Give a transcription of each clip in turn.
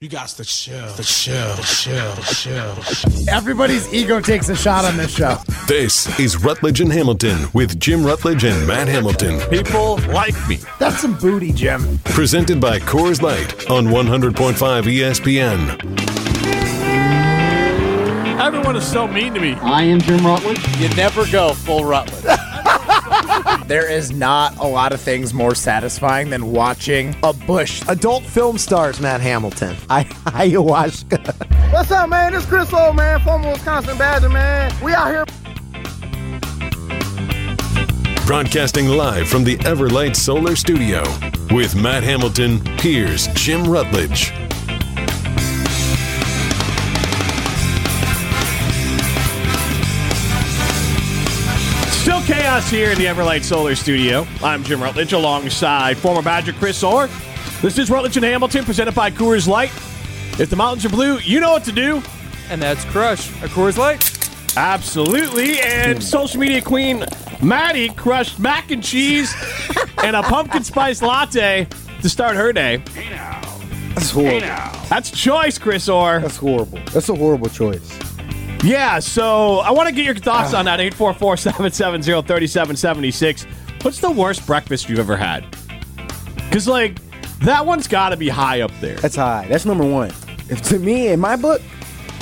You got to chill, the chill, the chill, to chill, to chill. Everybody's ego takes a shot on this show. This is Rutledge and Hamilton with Jim Rutledge and Matt Hamilton. People like me. That's some booty, Jim. Presented by Coors Light on 100.5 ESPN. Everyone is so mean to me. I am Jim Rutledge. You never go full Rutledge. There is not a lot of things more satisfying than watching a bush. Adult film stars Matt Hamilton. I ayahuasca. What's up, man? This Chris Orr, man, former Wisconsin Badger, man. We out here. Broadcasting live from the Everlight Solar Studio. With Matt Hamilton, here's Jim Rutledge. Still chaos here in the Everlight Solar Studio. I'm Jim Rutledge alongside former Badger Chris Orr. This is Rutledge and Hamilton presented by Coors Light. If the mountains are blue, you know what to do. And that's Crush, a Coors Light. Absolutely. And social media queen Maddie crushed mac and cheese and a pumpkin spice latte to start her day. That's horrible. That's choice, Chris Orr. That's horrible. That's a horrible choice. Yeah, so I want to get your thoughts on that 844 770 3776. What's the worst breakfast you've ever had? Because, like, that one's got to be high up there. That's high. That's number one. If to me, in my book,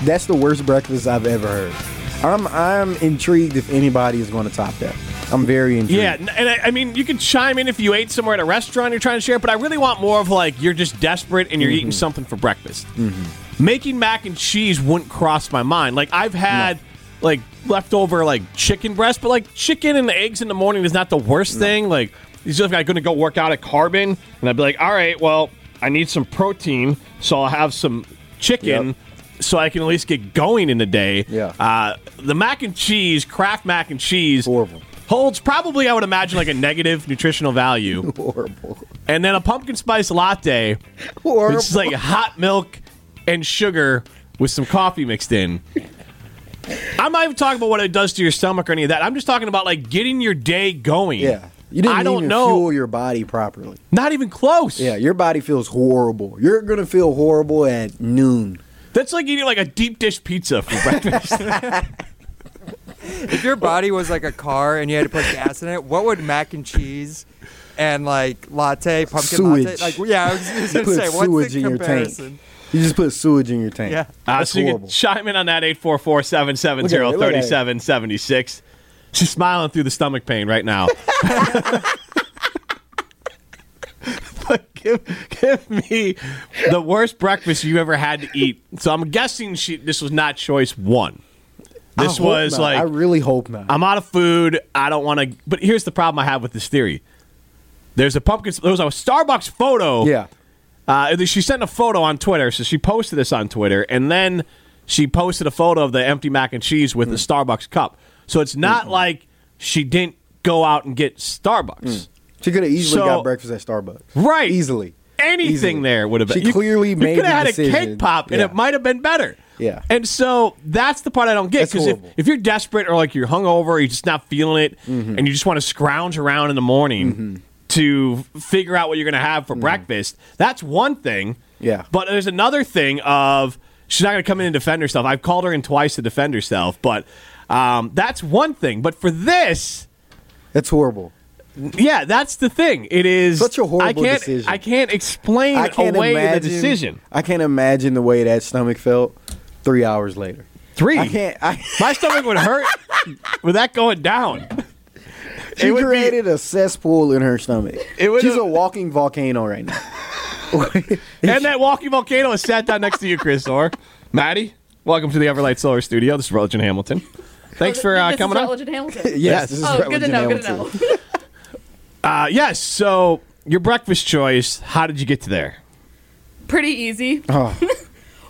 that's the worst breakfast I've ever heard. I'm I'm intrigued if anybody is going to top that. I'm very intrigued. Yeah, and I, I mean, you can chime in if you ate somewhere at a restaurant you're trying to share, but I really want more of like you're just desperate and you're eating mm-hmm. something for breakfast. Mm-hmm. Making mac and cheese wouldn't cross my mind. Like I've had like leftover like chicken breast, but like chicken and eggs in the morning is not the worst thing. Like these just like going to go work out at Carbon, and I'd be like, all right, well, I need some protein, so I'll have some chicken. Yep. So I can at least get going in the day. Yeah. Uh, the mac and cheese, Kraft mac and cheese, Horrible. holds probably I would imagine like a negative nutritional value, Horrible. and then a pumpkin spice latte, Horrible. which is like hot milk and sugar with some coffee mixed in. I'm not even talking about what it does to your stomach or any of that. I'm just talking about like getting your day going. yeah. You didn't I don't even know. fuel your body properly. Not even close. Yeah, your body feels horrible. You're gonna feel horrible at noon. That's like eating like a deep dish pizza for breakfast. If your body was like a car and you had to put gas in it, what would mac and cheese and like latte, pumpkin latte? Like, yeah, I was just gonna put say, what's sewage the in your tank. comparison? You just put sewage in your tank. Yeah. Uh, That's so you horrible. can chime in on that 844 770 Look at it, look at it. 3776. She's smiling through the stomach pain right now. But give, give me the worst breakfast you ever had to eat. So I'm guessing she, this was not choice one. This hope was not. like I really hope not. I'm out of food. I don't want to. But here's the problem I have with this theory. There's a pumpkin. There was a Starbucks photo. yeah. Uh, she sent a photo on Twitter, so she posted this on Twitter, and then she posted a photo of the empty mac and cheese with the Starbucks cup. So it's not like she didn't go out and get Starbucks. She could have easily So- got breakfast at Starbucks. Right. Easily. Anything Easily. there would have been. She clearly you, made You could have had a cake pop, and Yeah. it might have been better. Yeah. And so that's the part I don't get because if, if you're desperate or like you're hungover, or you're just not feeling it, Mm-hmm. and you just want to scrounge around in the morning to figure out what you're going to have for breakfast, that's one thing. Yeah. But there's another thing of she's not going to come in and defend herself. I've called her in twice to defend herself, but um, that's one thing. But for this, That's horrible. yeah, that's the thing. It is Such a horrible I can't, decision. I can't explain I can't away imagine the decision. I can't imagine the way that stomach felt three hours later. Three. I can't. I, My stomach would hurt with that going down. She It would be- created a cesspool in her stomach. It would- She's a walking volcano right now. And that walking volcano is sat down next to you, Chris Orr. Maddie, welcome to the Everlight Solar Studio. This is Rutledge Hamilton. Thanks for uh, This coming on. Rutledge Hamilton. yes, Yes. this is Oh, good to know. and Good to know. Hamilton. Uh, yes, so your breakfast choice, how did you get to there? Pretty easy. Oh,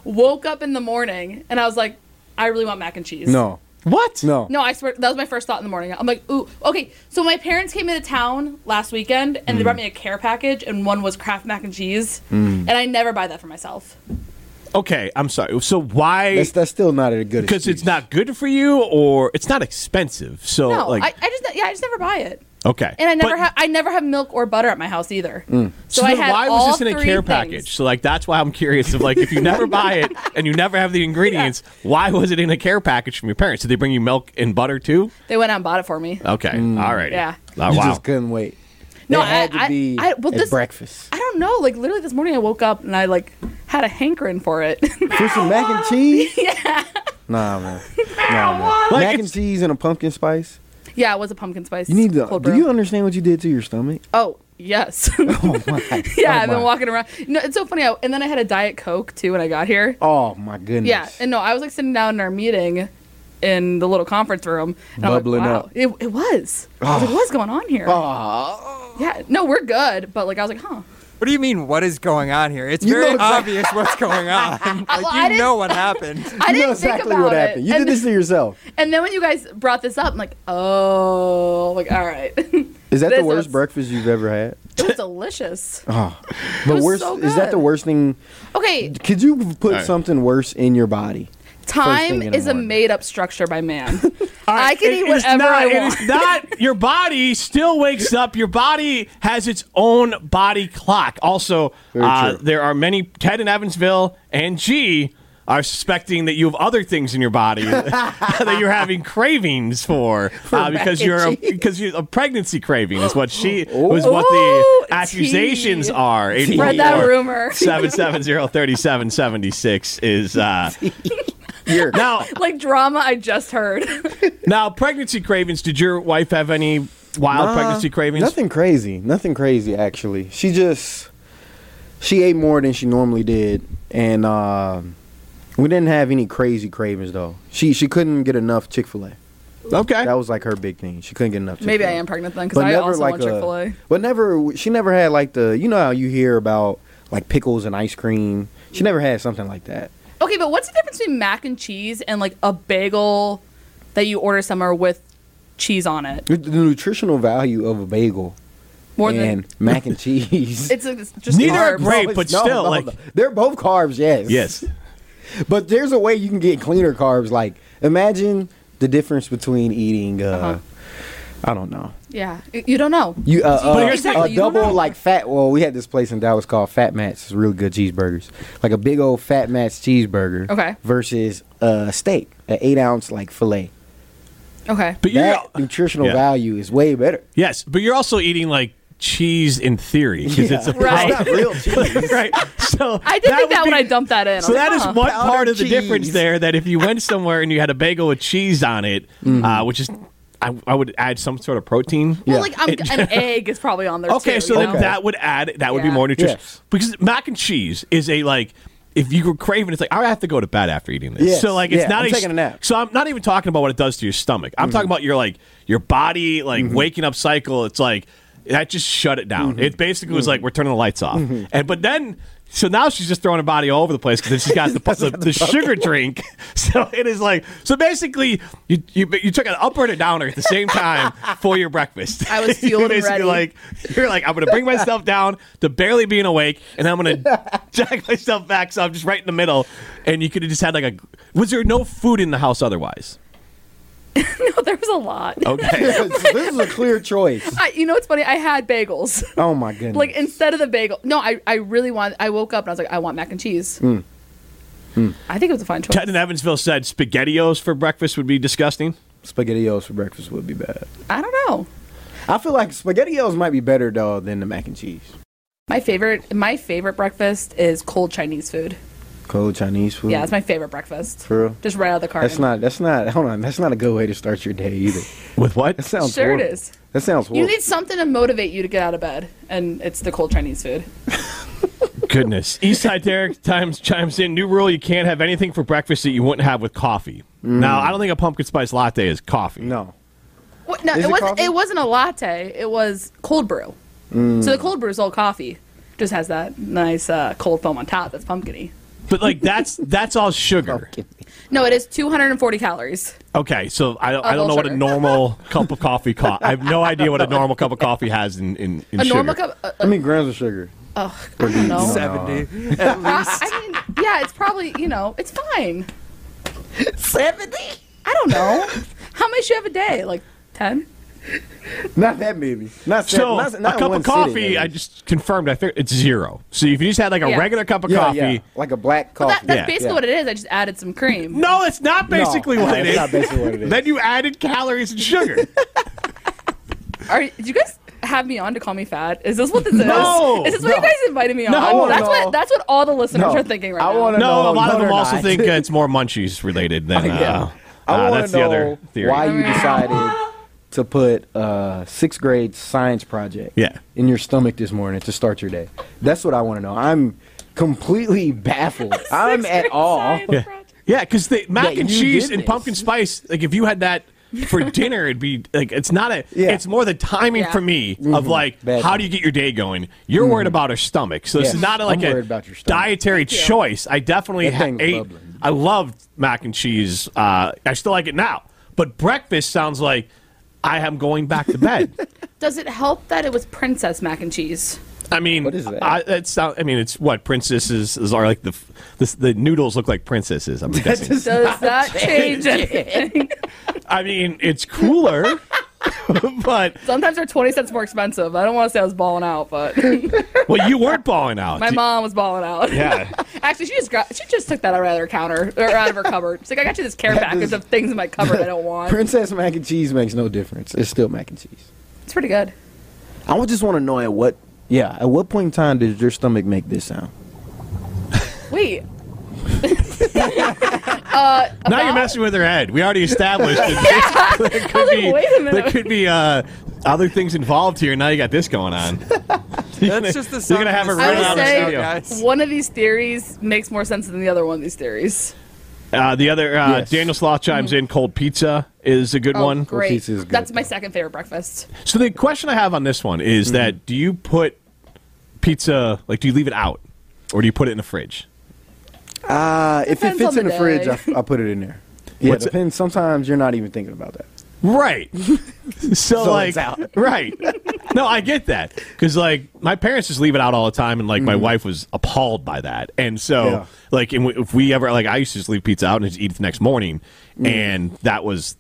Woke up in the morning and I was like, I really want mac and cheese. no, What? no. No, I swear that was my first thought in the morning. I'm like, ooh, okay. So my parents came into town last weekend and they mm. brought me a care package, and one was Kraft mac and cheese, mm. and I never buy that for myself. Okay, I'm sorry. So why? That's that's still not a good Because it's not good for you, or it's not expensive. So No, like, I, I just yeah, I just never buy it. Okay. And I never have I never have milk or butter at my house either. Mm. So, So, I had why was this in a three care things. package? So like that's why I'm curious of like if you never buy it and you never have the ingredients, why was it in a care package from your parents? Did they bring you milk and butter too? They went out and bought it for me. Okay, all right. Yeah. Oh, you wow. just couldn't wait. No, It had I- to I- be I- well, at this- breakfast. I don't know. Like literally this morning, I woke up and I like had a hankering for it. For some mac and cheese? yeah. Nah, man. Nah, man. Like mac and cheese and a pumpkin spice. Yeah, it was a pumpkin spice. You need to. cold Do brew. you understand what you did to your stomach? Oh yes. Oh my. yeah, oh I've been oh my. walking around. No, it's so funny. I, and then I had a diet coke too when I got here. Oh my goodness. Yeah, and no, I was like sitting down in our meeting in the little conference room, and Bubbling I'm like, wow, up. It, it was. I was like, oh. what's going on here? Oh. Yeah, no, we're good, but like I was like, huh. What do you mean? What is going on here? It's You very exactly- obvious what's going on. like Well, you didn't- know what happened. I you didn't know exactly think about what it. happened. You and, did this to yourself. and then when you guys brought this up, I'm like, oh, like all right. Is that the worst was- breakfast you've ever had? It was delicious. Oh, but was worst so is that the worst thing? Okay, Could you put All right. something worse in your body? Time thing in the is a made up structure by man. All right, I can it eat is whatever not, I want. is not. Your body still wakes up. Your body has its own body clock. Also, uh, there are many. Ted in Evansville and G are suspecting that you have other things in your body that you're having cravings for, uh, because you're a, and because you're a pregnancy craving is what she Oh. was what Ooh, the accusations tea. are. Spread that rumor. Seven seven zero thirty seven seventy six is uh, You're now like drama I just heard. now pregnancy cravings. Did your wife have any wild Nah, pregnancy cravings? Nothing crazy. Nothing crazy actually. She just she ate more than she normally did, and um we didn't have any crazy cravings though. She she couldn't get enough Chick Fil A. Okay. That was like her big thing. She couldn't get enough. Chick-fil-A. Maybe I am pregnant then because I also want Chick Fil A. But never. She never had like the. You know how you hear about like pickles and ice cream. She never had something like that. Okay, but what's the difference between mac and cheese and like a bagel that you order somewhere with cheese on it? The the nutritional value of a bagel More and than mac and cheese. it's, it's just Neither are carbs. great, but no, still, no, like no. they're both carbs. Yes. yes. But there's a way you can get cleaner carbs. Like imagine the difference between eating. Uh, Uh-huh. I don't know. Yeah, you don't know. You uh, But uh, here's the a you don't double know. like fat. Well, we had this place in Dallas called Fat Mats. It's really good cheeseburgers. Like a big old Fat Mats cheeseburger. Okay. Versus a steak, an eight ounce like fillet. Okay, But you're That nutritional Yeah. value is way better. yes, but you're also eating like cheese in theory because it's a Right. It's not real cheese. right. So I did think would that when I dumped that in. So was that like, is huh. one Powdered part of the difference there. That if you went somewhere and you had a bagel with cheese on it, Mm-hmm. uh, which is I, I would add some sort of protein. Well, Yeah. like I'm, an egg is probably on there Okay, too. so you then know? that would add that would be Yeah. more nutritious Yes. because mac and cheese is a like. If you were craving, it's like I have to go to bed after eating this. Yes, So like it's yeah, not I'm a, taking a nap. So I'm not even talking about what it does to your stomach. I'm talking about your like your body like Mm-hmm. waking up cycle. It's like that just shut it down. It basically was like we're turning the lights off. Mm-hmm. And but then so now she's just throwing her body all over the place because she's got the, the, the sugar drink. So it is like so basically you you, you took an upper and a downer at the same time for your breakfast. I was You're fueled and basically ready. like you're like I'm gonna bring myself down to barely being awake, and I'm gonna jack myself back so I'm just right in the middle. And you could have just had like a. Was there no food in the house otherwise? no, there was a lot. Okay. this is a clear choice. I, you know what's funny? I had bagels. Oh my goodness. like instead of the bagel. No, I, I really want. I woke up and I was like, I want mac and cheese. Hmm. I think it was a fine choice. Ted in Evansville said spaghettios for breakfast would be disgusting. SpaghettiOs for breakfast would be bad. I don't know. I feel like SpaghettiOs might be better though than the mac and cheese. My favorite, my favorite breakfast is cold Chinese food. Cold Chinese food. Yeah, it's my favorite breakfast. For real? Just right out of the carton. That's not. That's not. Hold on. That's not a good way to start your day either. With what? That sounds. Sure it horrible. is. That sounds You need something to motivate you to get out of bed, and it's the cold Chinese food. Goodness. Eastside Derek times chimes in. New rule: you can't have anything for breakfast that you wouldn't have with coffee. Now, I don't think a pumpkin spice latte is coffee. no. What, no, Is it it wasn't. coffee? It wasn't a latte. It was cold brew. So the cold brew is all coffee. Just has that nice uh, cold foam on top. That's pumpkiny. But like that's that's all sugar. No, it is 240 calories. Okay, so I don't, I don't all know what a sugar. normal cup of coffee costs. I have no idea what a normal cup of coffee has in in, in A sugar. normal cup. Uh, How many grams of sugar? oh, I don't know. Seventy at least. I mean, yeah, it's probably you know, it's fine. 70? I don't know. How many should you have a day? Like 10? Not that maybe. Not seven, So not, not a cup of coffee, sitting, I just confirmed. I think it's zero. So if you just had like a Yeah. regular cup of yeah, coffee, yeah, like a black coffee. That, that's Yeah. basically Yeah. what it is. I just added some cream. no, it's not basically No, what it it's not basically what it is. Then you added calories and sugar. Are did you guys have me on to call me fat? Is this what this is? No. Is this what you guys invited me on? No. that's No. what that's what all the listeners No. are thinking right I now. no, No, a lot of them also not. think uh, it's more munchies related than. Uh, Yeah. I uh, want that's to the know other theory. why you decided to put a sixth grade science project Yeah. in your stomach this morning to start your day. That's what I want to know. I'm completely baffled. I'm at all. Yeah, yeah, because the mac Yeah, and cheese and pumpkin spice. Like if you had that for dinner, it'd be like it's not a. Yeah. It's more the timing Yeah. for me of like Bad how timing. do you get your day going? You're worried about our stomach, so this is not like a about your stomach. dietary choice. I definitely That ha- ate. bubbling. I loved mac and cheese. Uh, I still like it now, but breakfast sounds like I am going back to bed. Does it help that it was princess mac and cheese? I mean, What is that? I, it's not- I mean, it's what princesses are like. The f- this, the noodles look like princesses. I'm guessing. Does that change anything? I mean, it's cooler, but Sometimes they're twenty cents more expensive. I don't want to say I was balling out, but well, you weren't balling out. my mom was balling out. Yeah. Actually, she just got she just took that out of her counter or out of her cupboard. She's like, I got you this care That package is- of things in my cupboard I don't want. Princess mac and cheese makes no difference. It's still mac and cheese. It's pretty good. I would just want to know at what, yeah, at what point in time did your stomach make this sound? Wait. Now you're messing with her head. We already established that there I could was like, be wait a minute. there could be uh, other things involved here. Now you got this going on. That's just the You're gonna have it sound right out of the studio. guys. one of these theories makes more sense than the other one of these theories. Uh, the other uh, Yes. Daniel Sloth chimes in. Cold pizza is a good Oh, one. great. pizza is good, That's my second favorite breakfast. So the question I have on this one Mm-hmm. is that do you put pizza like do you leave it out or do you put it in the fridge? Uh, if it Depends fits on in the the fridge, day. I, f- I put it in there. Yeah, What's it- depends. Sometimes you're not even thinking about that. Right. so, like, it's out. right. No, I get that because like my parents just leave it out all the time, and like my wife was appalled by that, and so Mm-hmm. Yeah. like and w- if we ever like I used to just leave pizza out and just eat it the next morning, and that was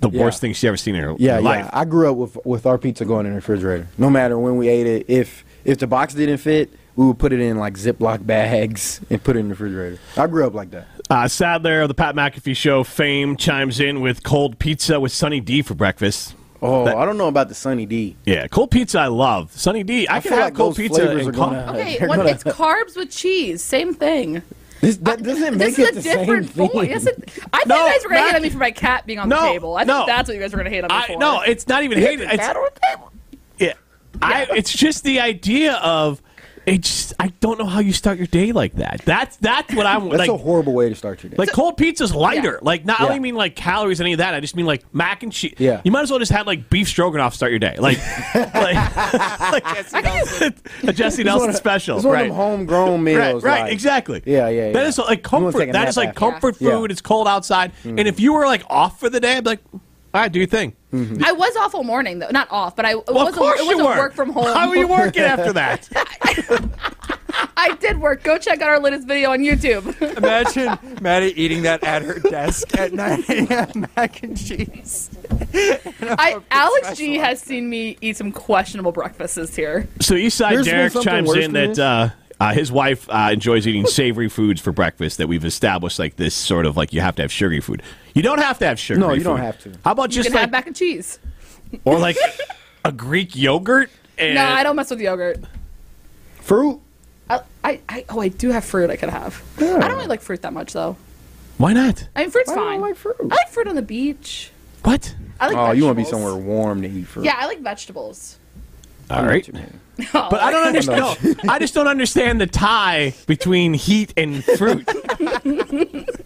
the Mm. Yeah. worst thing she ever seen in her, Yeah, her yeah. I grew up with with our pizza going in the refrigerator. No matter when we ate it, if if the box didn't fit, we would put it in like Ziploc bags and put it in the refrigerator. I grew up like that. Uh, Sadler of the Pat McAfee Show fame chimes in with cold pizza with Sunny D for breakfast. Oh, That- I don't know about the Sunny D. Yeah, cold pizza I love. Sunny D, I, I can have like cold pizza and are co- gonna- Okay, they're gonna- it's carbs with cheese, same thing. This, that doesn't make this it is the a different same thing. point. Yes, it, I thought No, you guys were gonna Mac- hate on me for my cat being on No, the table. I no. thought that's what you guys were gonna hate on me I, for. no, it's not even hate. It's, Cat on the table. Yeah. I it's just the idea of it just I don't know how you start your day like that. That's that's what I'm That's like a horrible way to start your day. like cold pizza's lighter. Yeah. Like not I don't mean like calories and any of that. I just mean like mac and cheese. Yeah. You might as well just have like beef stroganoff start your day. Like like, like a Jesse Nelson one special. It's one right. of them homegrown meals. Right, right, like- exactly. Yeah, yeah, yeah. That is like comfort. take a That nap is like after. comfort Yeah. food. It's cold outside, and mm. if you were like off for the day, I'd be like, all right, do your thing. I was off all morning though. Not off, but I it Well, wasn't, course it you wasn't were. work from home. How are you working after that? I did work. Go check out our latest video on YouTube. Imagine Maddie eating that at her desk at 9 a.m. mac and cheese. I, Alex G has seen me eat some questionable breakfasts here. So Eastside There's Derek chimes in that uh, uh, his wife uh, enjoys eating savory foods for breakfast. That we've established like this sort of like you have to have sugary food. You don't have to have sugary. No, you don't have to. How about You just can like have mac and cheese. or like a Greek yogurt? And No, I don't mess with yogurt. Fruit. I, I, I oh, I do have fruit. I could have. I don't really like fruit that much though. Why not? I mean, fruit's Why fine. you like fruit? I like fruit on the beach. What? I like. Oh, you want to be somewhere warm to eat fruit. Yeah, I like vegetables. All right. But I don't understand. no, I just don't understand the tie between heat and fruit.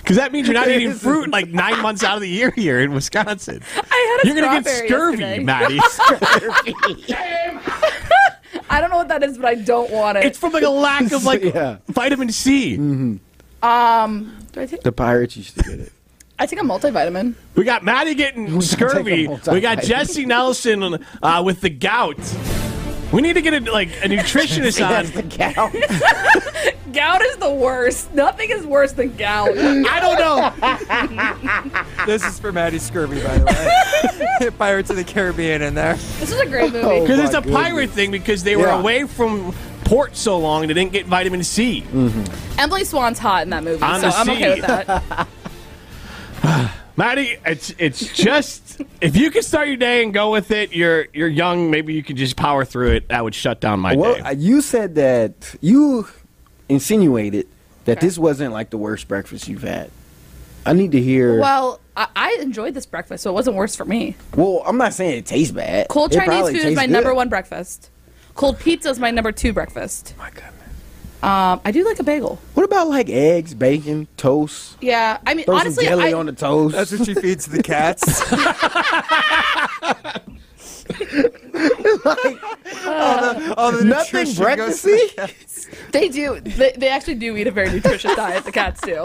Because that means you're not eating fruit like nine months out of the year here in Wisconsin. I had a You're gonna get strawberry scurvy, yesterday. Maddie. I don't know what that is, but I don't want it. it's from like a lack of like Yeah. vitamin C. um, do I take? The pirates used to get it. I take a multivitamin. We got Maddie getting scurvy. We got Jesse Nelson uh, with the gout. We need to get a, like a nutritionist on. That's the cow. Gout is the worst. Nothing is worse than gout. I don't know. This is for Maddie Scurvy, by the way. Pirates of the Caribbean in there. This is a great movie. Oh. Because it's a my pirate thing because they were Yeah. away from port so long they didn't get vitamin C. Emily Swan's hot in that movie, On so I'm okay with that. Maddie, it's it's just if you can start your day and go with it, you're you're young, maybe you can just power through it. That would shut down my well, day. uh, you said that you insinuated that this wasn't like the worst breakfast you've had. I need to hear. Well, I, I enjoyed this breakfast, so it wasn't worse for me. Well, I'm not saying it tastes bad. Cold It Chinese food is my good. number one breakfast. Cold pizza is my number two breakfast. My goodness. Um, I do like a bagel. What about like eggs, bacon, toast? Yeah, I mean, Throw honestly, some jelly I, on the toast. That's what she feeds the cats. all the Nothing nutrition goes to breakfasty. the they do. They, they actually do eat a very nutritious diet. The cats do.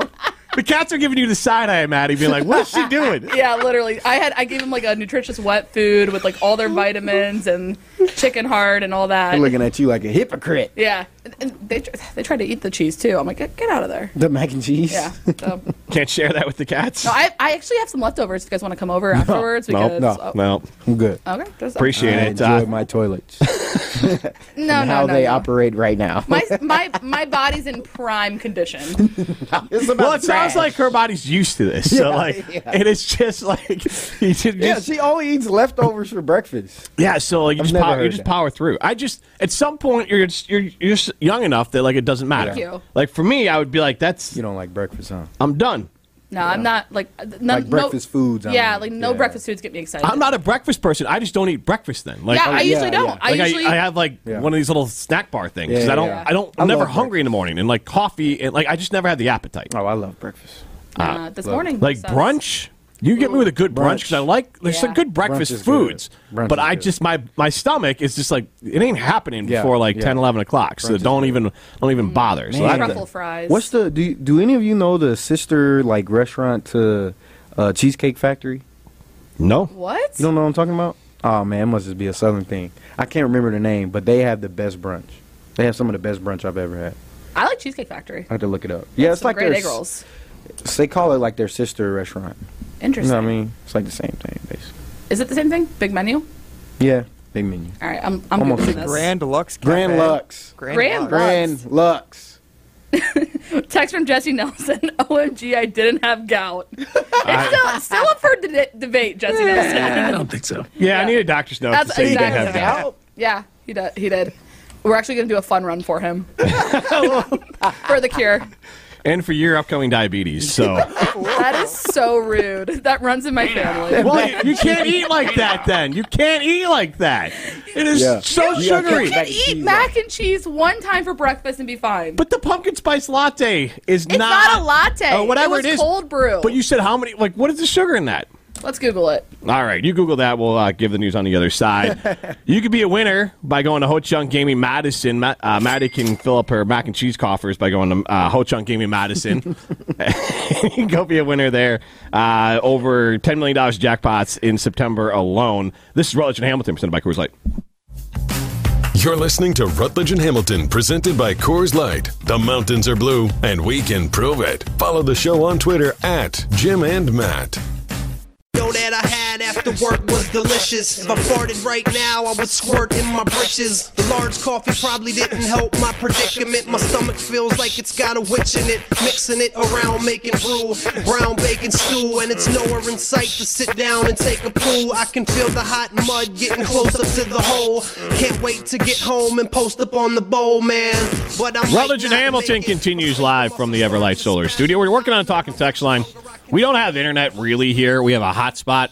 the cats are giving you the side eye, Maddie, being like, "What's she doing?" Yeah, literally. I had I gave them like a nutritious wet food with like all their vitamins and chicken heart and all that. They're looking at you like a hypocrite. Yeah, and, and they tr- they tried to eat the cheese too. I'm like, get, get out of there. The mac and cheese. Yeah. So. Can't share that with the cats. No, I, I actually have some leftovers if you guys want to come over afterwards. no, because, no, oh, no. I'm good. Okay. There's Appreciate I it. enjoy Uh, my toilets No, and no, how no, they no. operate right now. My, my my body's in prime condition. It's about well, it sounds trash. like her body's used to this. So, Yeah, like, yeah. it is just like you should Yeah, just she only eats leftovers for breakfast. Yeah, so like you I've just never power, you heard just that. power through. I just at some point you're just, you're you're just young enough that like it doesn't matter. Thank you. Like for me, I would be like, that's You don't like breakfast, huh? I'm done. No, I'm not like no, Like breakfast foods, I Yeah, mean. like no Yeah. breakfast foods get me excited. I'm not a breakfast person. I just don't eat breakfast then. Like yeah, I yeah, usually don't. yeah. I like usually I, I have like Yeah. one of these little snack bar things. 'cause Yeah, I don't yeah. I don't I I'm never love hungry in the morning and like coffee and like I just never had the appetite. Oh, I love breakfast. uh, this morning. Like so- brunch. You get me with a good brunch because I like there's some Yeah. good breakfast is good. foods, Brunch but is I good. just my my stomach is just like it ain't happening Yeah, before like yeah. 10, 11 o'clock. So Brunch is don't good. even don't even bother. So Man. that, truffle fries. What's the do? You, do any of you know the sister like restaurant to uh, Cheesecake Factory? no. what? You don't know what I'm talking about? Oh man, it must just be a southern thing. I can't remember the name, but they have the best brunch. They have some of the best brunch I've ever had. I like Cheesecake Factory. I have to look it up. Yeah, it's Some like great their egg rolls. They call it like their sister restaurant. You Interesting. know what I mean? It's like the same thing, basically. Is it the same thing? Big menu. Yeah, big menu. All right, I'm I'm Almost googling this. Grand Lux Cafe. Grand Lux. Grand, Grand Lux. Grand Lux. Text from Jesse Nelson. OMG, I didn't have gout. It's still, still up for de- debate, Jesse Nelson. I don't think so. Yeah, I need a doctor's note That's to say you didn't have what gout. Yeah, he did. He did. We're actually going to do a fun run for him for the cure. And for your upcoming diabetes. So, That is so rude. That runs in my family. well, you, you can't eat like that. Then you can't eat like that. It is Yeah. so You sugary. You can Mac eat mac and cheese one time for breakfast and be fine. But the pumpkin spice latte is it's not, not, a latte. or whatever it, was it is. cold brew. But you said how many? Like, what is the sugar in that? Let's Google it. All right, you Google that. We'll uh, give the news on the other side. you could be a winner by going to Ho Chunk Gaming Madison. Ma- uh, Maddie can fill up her mac and cheese coffers by going to uh, Ho Chunk Gaming Madison. you can go be a winner there. Uh, over $10 million jackpots in September alone. This is Rutledge and Hamilton, presented by Coors Light. You're listening to Rutledge and Hamilton, presented by Coors Light. The mountains are blue, and we can prove it. Follow the show on Twitter at Jim and Matt. That I had after work was delicious. If I farted right now, I would squirt in my britches. The large coffee probably didn't help my predicament. My stomach feels like it's got a witch in it. Mixing it around, making brew. Brown bacon stew, and it's nowhere in sight to sit down and take a poo. I can feel the hot mud getting close up to the hole. Can't wait to get home and post up on the bowl, man. But I'm Rutledge and Hamilton continues live from the Everlight Solar Studio. We're working on a talking text line. We don't have internet really here. We have a hotspot.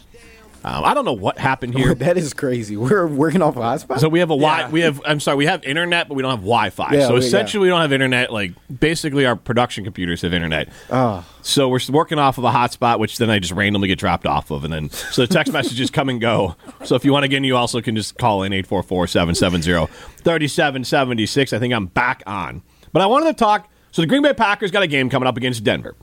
Um, I don't know what happened here. That is crazy. We're working off a hotspot. So we have a wi- we have I'm sorry, we have internet, but we don't have Wi-Fi. Yeah, so we- essentially, we don't have internet. Like basically, our production computers have internet. Ah. So we're working off of a hotspot, which then I just randomly get dropped off of, and then so the text messages come and go. So if you want to get in, you also can just call in 844-770-3776. I think I'm back on, but I wanted to talk. So the Green Bay Packers got a game coming up against Denver,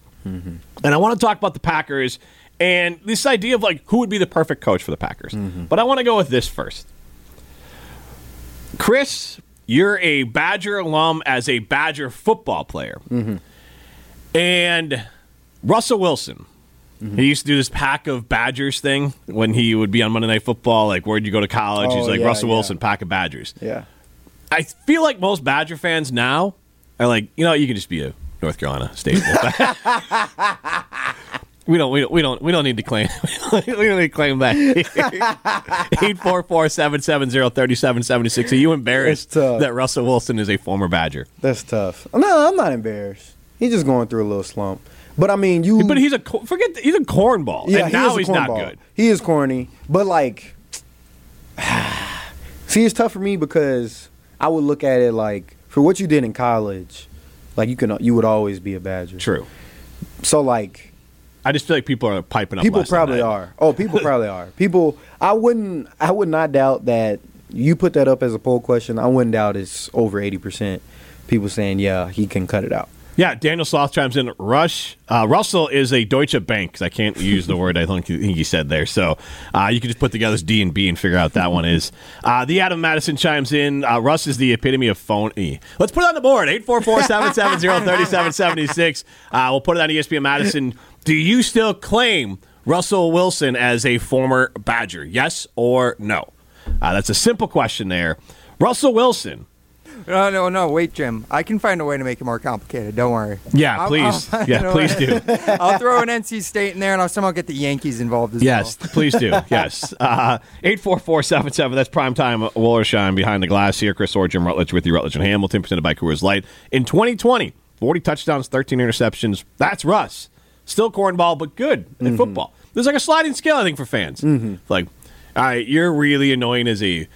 and I want to talk about the Packers and this idea of like who would be the perfect coach for the Packers. But I want to go with this first Chris, you're a Badger alum as a Badger football player. Mm-hmm. And Russell Wilson, Mm-hmm. he used to do this pack of Badgers thing when he would be on Monday Night Football. Like, where'd you go to college? Oh, He's like, yeah, Russell yeah. Wilson, pack of Badgers. Yeah. I feel like most Badger fans now are like, you know, you can just be a North Carolina State. we don't, we don't, we don't, we don't need to claim. we don't need to claim that. Eight four four seven seven zero thirty seven seventy six. Are you embarrassed that Russell Wilson is a former Badger? That's tough. No, I'm not embarrassed. He's just going through a little slump. But I mean, you. But he's a forget. He's a cornball. yeah, and now he he's is a not cornball. good. He is corny, but like, see, it's tough for me because I would look at it like for what you did in college, like you can you would always be a Badger. True. So like, I just feel like people are piping up. people probably that. are. Oh, people probably are. People, I wouldn't, I would not doubt that you put that up as a poll question. I wouldn't doubt it's over eighty percent. People saying, yeah, he can cut it out. Yeah, Daniel Sloth chimes in. Rush uh, Russell is a Deutsche Bank. I can't use the word I think, he said there. So uh, you can just put together this D and B and figure out that one is. Uh, the Adam Madison chimes in. Uh, Russ is the epitome of phony. Let's put it on the board. 844-770-3776. Uh, we'll put it on ESPN Madison. Do you still claim Russell Wilson as a former Badger? Yes or no? Uh, that's a simple question there. Russell Wilson. No, no, no. Wait, Jim. I can find a way to make it more complicated. Don't worry. Yeah, I'll- please. I'll- yeah, please do. I'll throw an NC State in there, and I'll somehow get the Yankees involved as Yes, well. please do. Yes. Uh, 84477. That's primetime Wallershine behind the glass here. Chris Orr, Jim Rutledge with you, Rutledge and Hamilton, presented by Coors Light. In 2020, 40 touchdowns, 13 interceptions. That's Russ. Still cornball, but good at mm-hmm. football. There's like a sliding scale, I think, for fans. Mm-hmm. Like, all right, you're really annoying as a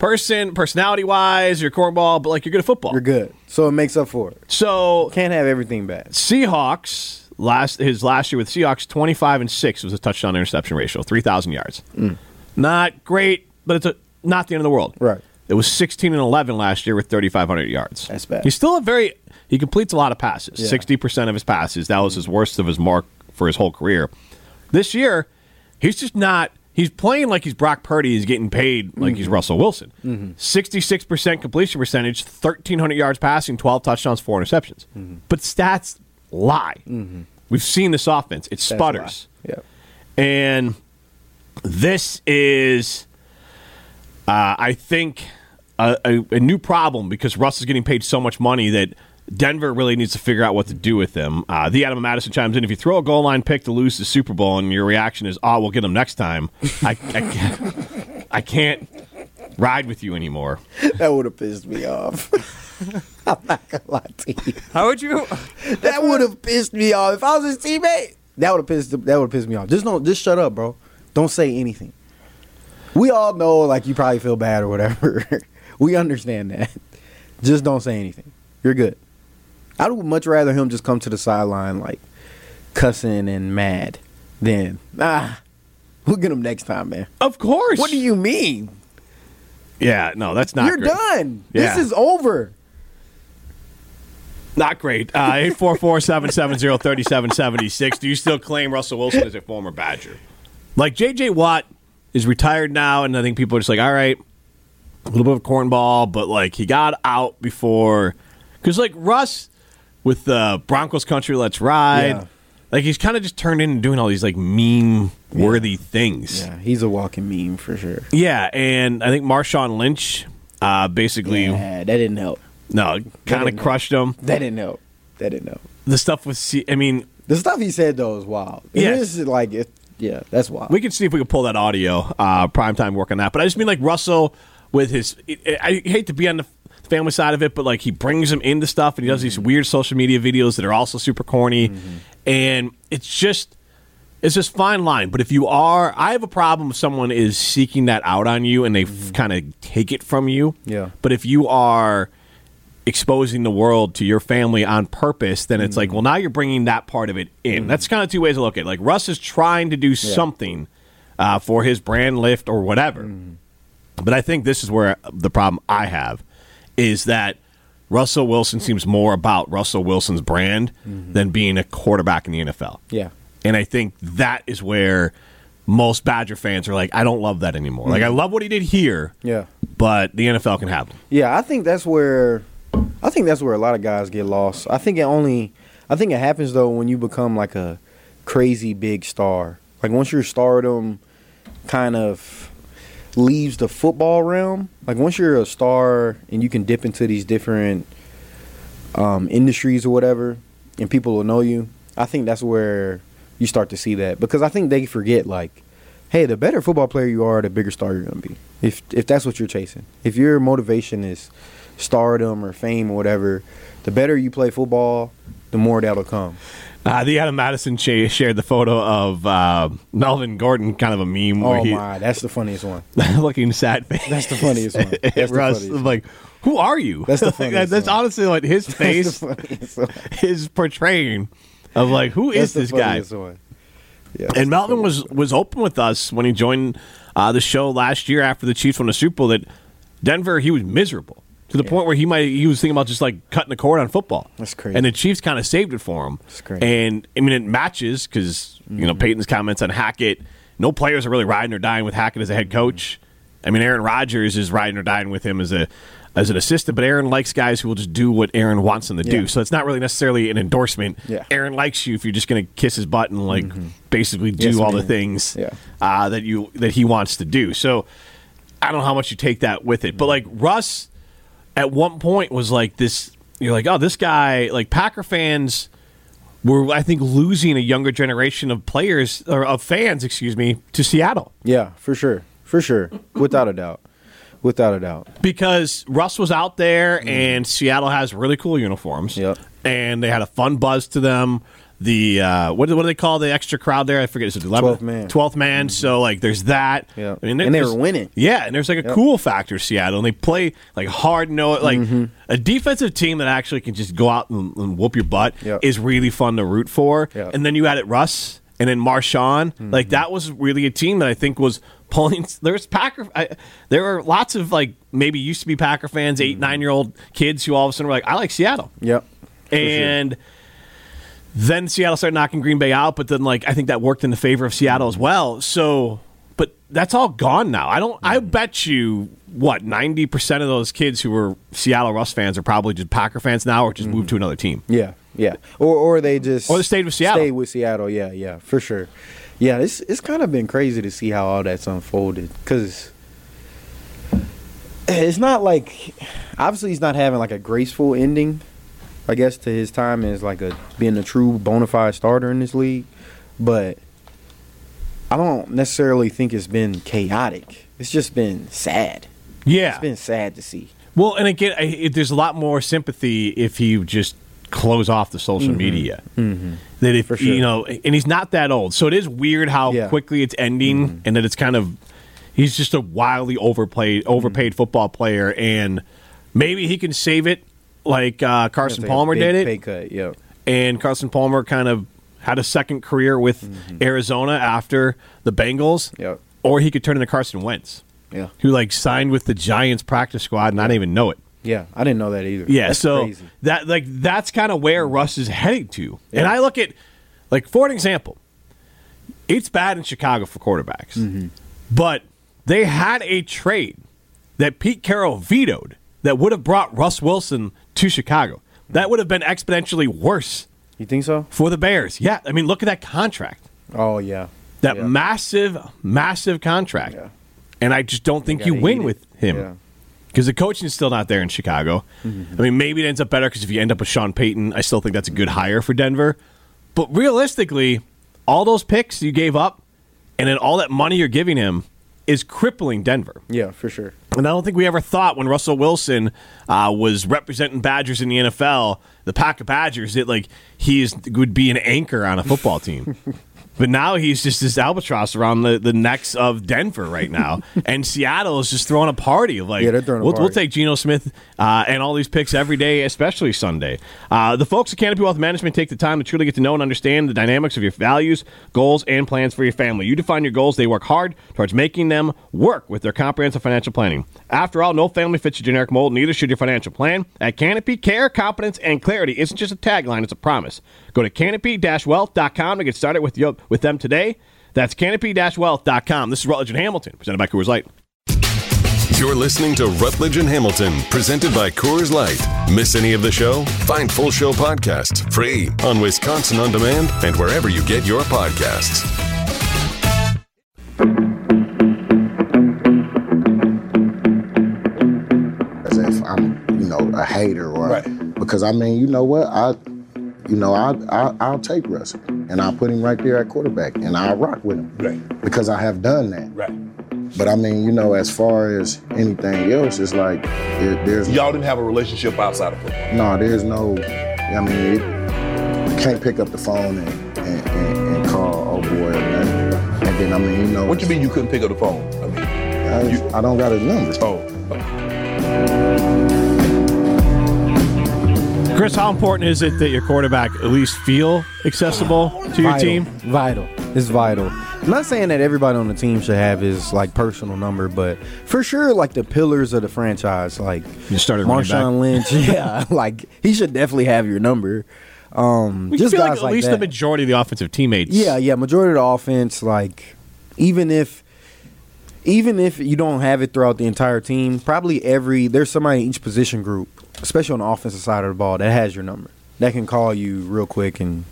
person, personality wise, you're cornball, but like you're good at football. You're good. So it makes up for it. So Can't have everything bad. Seahawks last his last year with Seahawks 25 and 6 was a touchdown interception ratio, 3000 yards. Mm. Not great, but it's a, not the end of the world. Right. It was 16 and 11 last year with 3500 yards. That's bad. He's still a very he completes a lot of passes. Yeah. 60% of his passes. That was his worst of his mark for his whole career. This year, he's just not He's playing like he's Brock Purdy. He's getting paid like he's mm-hmm. Russell Wilson. Mm-hmm. 66% completion percentage, 1,300 yards passing, 12 touchdowns, four interceptions. Mm-hmm. But stats lie. We've seen this offense. It sputters. Yeah. And this is, uh, I think, a, a, a new problem because Russ is getting paid so much money that Denver really needs to figure out what to do with him. Uh, the Adam Madison chimes in. If you throw a goal line pick to lose the Super Bowl and your reaction is, oh, we'll get him next time, I, I, can't, I can't ride with you anymore. That would have pissed me off. I'm not gonna lie to you. How would you? That would have pissed me off. If I was his teammate, that would have pissed that would have pissed me off. Just don't just shut up, bro. Don't say anything. We all know like you probably feel bad or whatever. we understand that. Just don't say anything. You're good. I would much rather him just come to the sideline like cussing and mad than ah. We'll get him next time, man. Of course. What do you mean? Yeah, no, that's not You're great. done. Yeah. This is over. Not great. Uh, 844-770-3776. Do you still claim Russell Wilson as a former Badger? Like J.J. Watt is retired now, and I think people are just like, all right, a little bit of cornball, but like he got out before. Because like Russ with the Broncos country, let's ride. Yeah. Like he's kind of just turned into doing all these like meme worthy things. Yeah, he's a walking meme for sure. Yeah, and I think Marshawn Lynch uh, basically Yeah, that didn't help. no kind of crushed him. That didn't help. That didn't help. The stuff with C- I mean, The stuff he said though is wild. Yeah, Yes. is like it, yeah, that's wild. We can see if we can pull that audio. Uh, prime time work on that. But I just mean like Russell with his. I hate to be on the family side of it, but like he brings them into stuff and he does these mm-hmm. weird social media videos that are also super corny, mm-hmm. and it's just. It's just fine line, but if you are, I have a problem if someone is seeking that out on you and they mm-hmm. kind of take it from you. Yeah. But if you are exposing the world to your family on purpose, then it's like, well, now you're bringing that part of it in. That's kind of two ways to look at it. Like Russ is trying to do something uh, for his brand lift or whatever. But I think this is where the problem I have is that Russell Wilson seems more about Russell Wilson's brand mm-hmm. than being a quarterback in the NFL. yeah, And I think that is where most Badger fans are like, I don't love that anymore. Like I mm-hmm. love what he did here, Yeah. but the NFL can have him. Yeah, I think that's where I think that's where a lot of guys get lost. I think it only I think it happens though when you become like a crazy big star. Like once your stardom kind of leaves the football realm, like once you're a star and you can dip into these different um, industries or whatever, and people will know you. I think that's where you start to see that because I think they forget like, hey, the better football player you are, the bigger star you're gonna be. If if that's what you're chasing, if your motivation is stardom or fame or whatever, the better you play football, the more that'll come. Uh, the Adam Madison sh- shared the photo of uh, Melvin Gordon, kind of a meme where Oh he my, that's the funniest one. looking sad face. That's the funniest one. That's the Russ, funniest like, who are you? That's the Like, funniest that's one. honestly what his face one. is portraying of like, who is this guy? one. Yeah, And Melvin was was open with us when he joined uh, the show last year after the Chiefs won the Super Bowl that Denver he was miserable to the point where he might he was thinking about just like cutting the cord on football. That's crazy. And the Chiefs kind of saved it for him. That's crazy. Mm-hmm. And I mean it matches because you know Peyton's comments on Hackett. No players are really riding or dying with Hackett as a head coach. I mean Aaron Rodgers is riding or dying with him as a as an assistant, but Aaron likes guys who will just do what Aaron wants them to do. So it's not really necessarily an endorsement. Yeah. Aaron likes you if you're just going to kiss his butt and like basically do Yes, all the things Yeah. uh, that you that he wants to do. So I don't know how much you take that with it, but like Russ at one point was like this. You're like, oh, this guy. Like Packer fans were, I think, losing a younger generation of players or of fans, excuse me, to Seattle Yeah, for sure, for sure, without a doubt, without a doubt. because Russ was out there and Seattle has really cool uniforms. Yep. And they had a fun buzz to them. The uh, what, do- what do they call the extra crowd there? I forget. Is it the 11th 12th man. 12th man. So like, there's that. Yeah. there- And they were winning. Yeah, and there's like a Yep. cool factor Seattle, and they play like hard. No, like Mm-hmm. a defensive team that actually can just go out and, and whoop your butt Yep. is really fun to root for. Yep. Mm-hmm. And then you added Russ and then Marshawn. Like that was really a team that I think was pulling. There's Packer. I, there were lots of like maybe used to be Packer fans, eight Mm-hmm. nine year old kids who all of a sudden were like, I like Seattle Yep. And. sure. Then Seattle started knocking Green Bay out, but then like I think that worked in the favor of Seattle as well. So, but that's all gone now. I don't. I mm. bet you what ninety percent of those kids who were Seattle Russ fans are probably just Packer fans now, or just moved mm-hmm. to another team. Yeah, yeah. Or or they just Or they stayed with Seattle. Stayed with Seattle. Yeah, yeah, for sure. Yeah, it's it's kind of been crazy to see how all that's unfolded because it's not like obviously he's not having like a graceful ending. I guess to his time as like a being a true bona fide starter in this league, but I don't necessarily think it's been chaotic. It's just been sad. Yeah. It's been sad to see. Well, and again, I, it, there's a lot more sympathy if you just close off the social mm-hmm. media. Mm-hmm. That if For sure. you know, and he's not that old, so it is weird how Yeah. quickly it's ending, mm-hmm. and that it's kind of he's just a wildly overplayed, mm-hmm. overpaid football player, and maybe he can save it like uh, Carson Palmer big did it, Pay cut. Yep. and Carson Palmer kind of had a second career with Arizona after the Bengals, Yep. or he could turn into Carson Wentz, Yeah. who like signed with the Giants practice squad, and I didn't even know it. Yeah. I didn't know that either. Yeah, That's so crazy. that like that's kind of where Russ is heading to. And I look at like for an example, it's bad in Chicago for quarterbacks, Mm-hmm. but they had a trade that Pete Carroll vetoed that would have brought Russ Wilson to Chicago. That would have been exponentially worse You think so? for the Bears. Yeah, I mean, look at that contract. Oh yeah. That Yeah. massive, massive contract. Yeah. And I just don't think you gotta win it. with him Yeah. because the coaching is still not there in Chicago. Mm-hmm. I mean, maybe it ends up better because if you end up with Sean Payton, I still think that's a good hire for Denver. But realistically, all those picks you gave up, and then all that money you're giving him, is crippling Denver. Yeah, for sure. And I don't think we ever thought when Russell Wilson uh, was representing Badgers in the NFL, the pack of Badgers, that like he is, would be an anchor on a football team. but now he's just this albatross around the, the necks of Denver right now, and Seattle is just throwing a party like, Yeah, they're throwing we'll, we'll take Geno Smith uh, and all these picks every day, especially Sunday. Uh, the folks at Canopy Wealth Management take the time to truly get to know and understand the dynamics of your values, goals, and plans for your family. You define your goals; they work hard towards making them work with their comprehensive financial planning. After all, no family fits a generic mold, neither should your financial plan. At Canopy, care, competence, and clarity isn't just a tagline; it's a promise. Go to canopy-wealth.com to get started with your, with them today. That's canopy-wealth.com. This is Rutledge and Hamilton, presented by Coors Light. You're listening to Rutledge and Hamilton, presented by Coors Light. Miss any of the show? Find full show podcasts free on Wisconsin On Demand and wherever you get your podcasts. as if I'm, you know, a hater or because I mean, you know what, I, you know, I, I I'll take Russell and I'll put him right there at quarterback and I'll rock with him Right. because I have done that. Right. But I mean, you know, as far as anything else, it's like there, there's Y'all didn't have a relationship outside of football. no, there's no. I mean, it, you can't pick up the phone and, and, and, and call oh boy or nothing. And then I mean, you know, What you mean you couldn't pick up the phone? I mean, I, I don't got his number. oh, Chris, how important is it that your quarterback at least feel accessible to your vital, team? Vital. It's vital. I'm not saying that everybody on the team should have his like personal number, but for sure, like the pillars of the franchise, like You started. Marshawn Lynch, yeah, like he should definitely have your number. Um, We just feel guys like at like least that. the majority of the offensive teammates. Yeah, yeah. Majority of the offense, like even if even if you don't have it throughout the entire team, probably every there's somebody in each position group, especially on the offensive side of the ball, that has your number. That can call you real quick and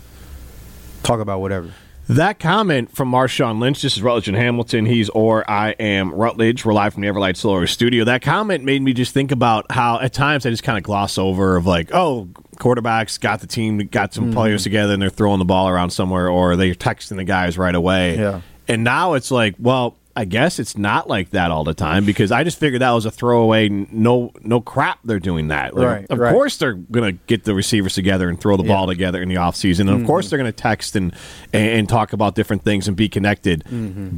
talk about whatever. That comment from Marshawn Lynch, this is Rutledge and Hamilton. He's or I am Rutledge. We're live from the Everlight Solar Studio. That comment made me just think about how at times I just kind of gloss over of like, oh, quarterbacks got the team, got some mm-hmm. players together, and they're throwing the ball around somewhere, or they're texting the guys right away. Yeah. And now it's like, well, I guess it's not like that all the time because I just figured that was a throwaway. No, no crap. They're doing that. Like, Right, Of right. course, they're going to get the receivers together and throw the ball together in the offseason. And of course, they're going to text and, and talk about different things and be connected.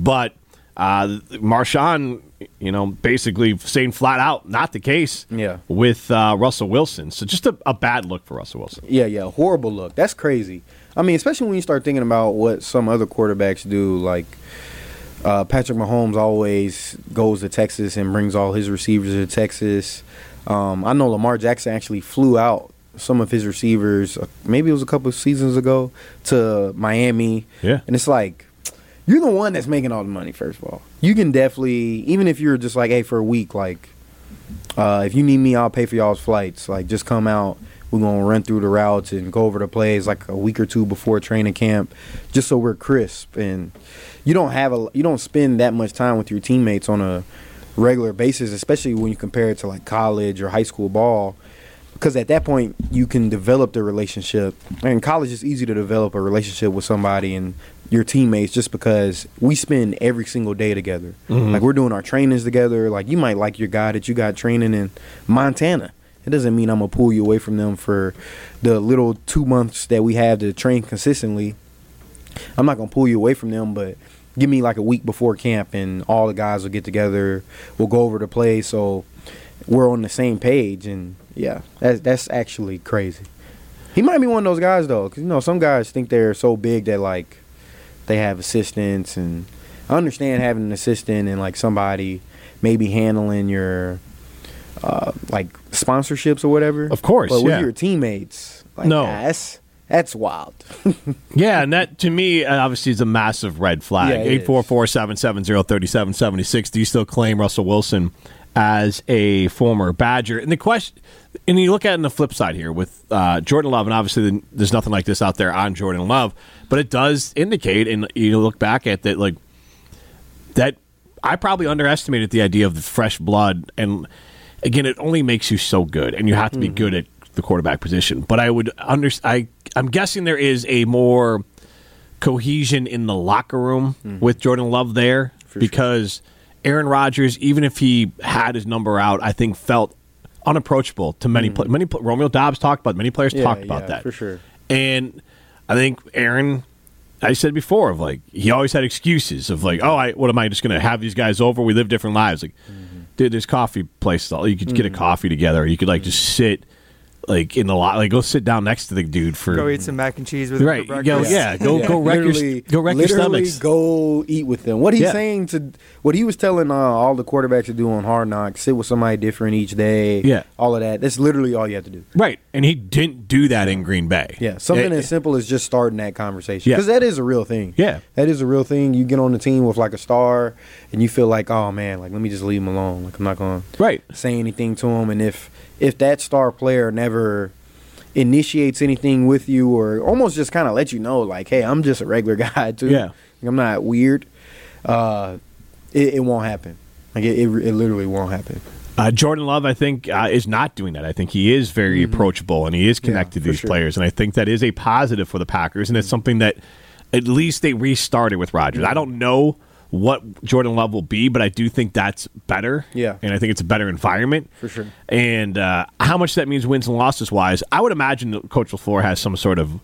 But uh, Marshawn, you know, basically saying flat out, not the case. Yeah. With uh, Russell Wilson, so just a, a bad look for Russell Wilson. Yeah, yeah, horrible look. That's crazy. I mean, especially when you start thinking about what some other quarterbacks do, like uh, Patrick Mahomes always goes to Texas and brings all his receivers to Texas. Um, I know Lamar Jackson actually flew out some of his receivers, uh, maybe it was a couple of seasons ago, to Miami. Yeah. And it's like, you're the one that's making all the money, first of all. You can definitely, even if you're just like, hey, for a week, like, uh, if you need me, I'll pay for y'all's flights. Like, just come out. We're gonna run through the routes and go over the plays like a week or two before training camp, just so we're crisp. And you don't have a, you don't spend that much time with your teammates on a regular basis, especially when you compare it to like college or high school ball. Because at that point, you can develop the relationship. And college, is easy to develop a relationship with somebody and your teammates just because we spend every single day together. Mm-hmm. Like we're doing our trainings together. Like you might like your guy that you got training in Montana. It doesn't mean I'm gonna pull you away from them for the little two months that we have to train consistently. I'm not gonna pull you away from them, but give me like a week before camp and all the guys will get together. We'll go over the play so we're on the same page. And yeah, that's that's actually crazy. He might be one of those guys though, because you know some guys think they're so big that like they have assistants, and I understand having an assistant and like somebody maybe handling your uh, like sponsorships or whatever. Of course, but with yeah. your teammates, like, No. nah, that's that's wild. Yeah, and that to me uh, obviously is a massive red flag. Eight four four seven seven zero thirty seven seventy six. Do you still claim Russell Wilson as a former Badger? And the question, and you look at it on the flip side here with uh, Jordan Love, and obviously there's nothing like this out there on Jordan Love, but it does indicate, and you look back at that, like that. I probably underestimated the idea of the fresh blood, and again, it only makes you so good, and you have to be good mm. at the quarterback position. But I would under I I'm guessing there is a more cohesion in the locker room mm. with Jordan Love there because Aaron Rodgers, even if he had his number out, I think felt unapproachable to many mm. pla many pl- Romeo Doubs talked about many players Yeah, talked about yeah, that for sure. and I think Aaron, I said before, of like he always had excuses of like, oh, I what am I just going to have these guys over? We live different lives. Like, dude, there's coffee places. You could get a mm. coffee together. You could like just sit like in the lot. Like go sit down next to the dude for Go eat some mac and cheese with him right. for Go, breakfast. yeah, go go wreck your go wreck your stomachs. Go eat with them. What he's Yeah. saying to what he was telling uh, all the quarterbacks to do on Hard Knocks: sit with somebody different each day. Yeah. all of that. That's literally all you have to do. Right, and he didn't do that in Green Bay. Yeah, something Eh, as simple as just starting that conversation. Yeah. Because that is a real thing. Yeah. That is a real thing. You get on the team with like a star and you feel like, oh man, like let me just leave him alone. Like I'm not gonna right. say anything to him. And if if that star player never initiates anything with you or almost just kind of let you know, like, hey, I'm just a regular guy too. Yeah. I'm not weird. Uh, it, it won't happen. Like it, it, it literally won't happen. Uh, Jordan Love, I think, uh, is not doing that. I think he is very approachable and he is connected to for these sure. players, and I think that is a positive for the Packers, and it's something that at least they restarted with Rodgers. I don't know what Jordan Love will be, but I do think that's better. Yeah. And I think it's a better environment. For sure. And uh, how much that means wins and losses wise, I would imagine Coach LaFleur has some sort of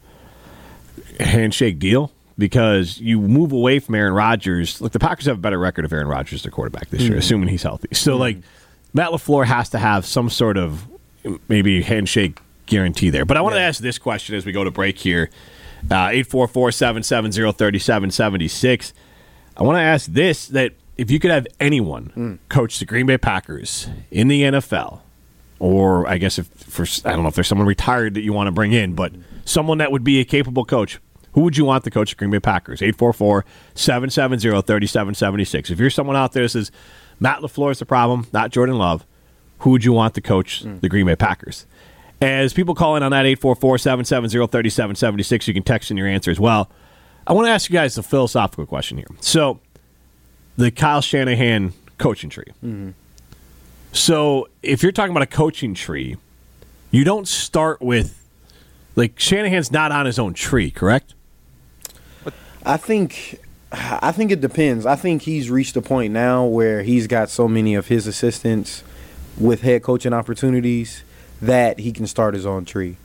handshake deal because you move away from Aaron Rodgers. Like the Packers have a better record of Aaron Rodgers, their quarterback this mm-hmm. year, assuming he's healthy. So, mm-hmm. like, Matt LaFleur has to have some sort of maybe handshake guarantee there. But I want yeah. to ask this question as we go to break here uh, 844 770 I want to ask this: that if you could have anyone hmm. coach the Green Bay Packers in the NFL, or I guess if for I don't know if there's someone retired that you want to bring in, but someone that would be a capable coach. Who would you want to coach the Green Bay Packers? 844-770-3776. If you're someone out there that says Matt LaFleur is the problem, not Jordan Love, who would you want to coach hmm. the Green Bay Packers? As people call in on that 844-770-3776, you can text in your answer as well. I want to ask you guys a philosophical question here. So, the Kyle Shanahan coaching tree. Mm-hmm. So if you're talking about a coaching tree, you don't start with like Shanahan's not on his own tree, correct? I think I think it depends. I think he's reached a point now where he's got so many of his assistants with head coaching opportunities that he can start his own tree.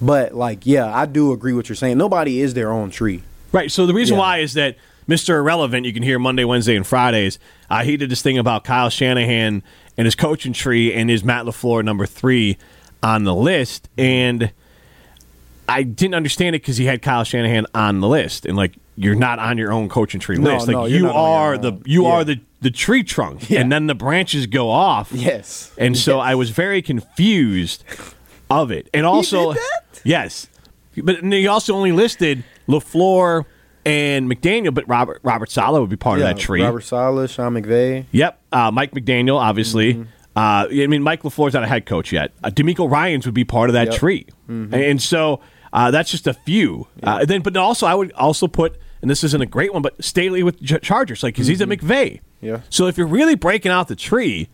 But like, yeah, I do agree what you're saying. Nobody is their own tree. Right. So the reason Yeah. why is that Mr. Irrelevant, you can hear Monday, Wednesday, and Fridays. Uh, he did this thing about Kyle Shanahan and his coaching tree and his Matt LaFleur number three on the list. And I didn't understand it because he had Kyle Shanahan on the list. And like, you're not on your own coaching tree No, list. Like no, you not on your are the you Yeah. are the the tree trunk, and then the branches go off. Yes. And so I was very confused of it. And also, yes, but he also only listed Lafleur and McDaniel, but Robert Robert Saleh would be part yeah, of that tree. Robert Saleh, Sean McVay. Yep, uh, Mike McDaniel, obviously. Mm-hmm. Uh, I mean, Mike Lafleur's not a head coach yet. Uh, DeMeco Ryans would be part of that Yep. tree, Mhm. and so uh, that's just a few. Uh, then, but also, I would also put, and this isn't a great one, but Staley with Ch- Chargers, like because he's at McVay. Yeah. So if you're really breaking out the tree,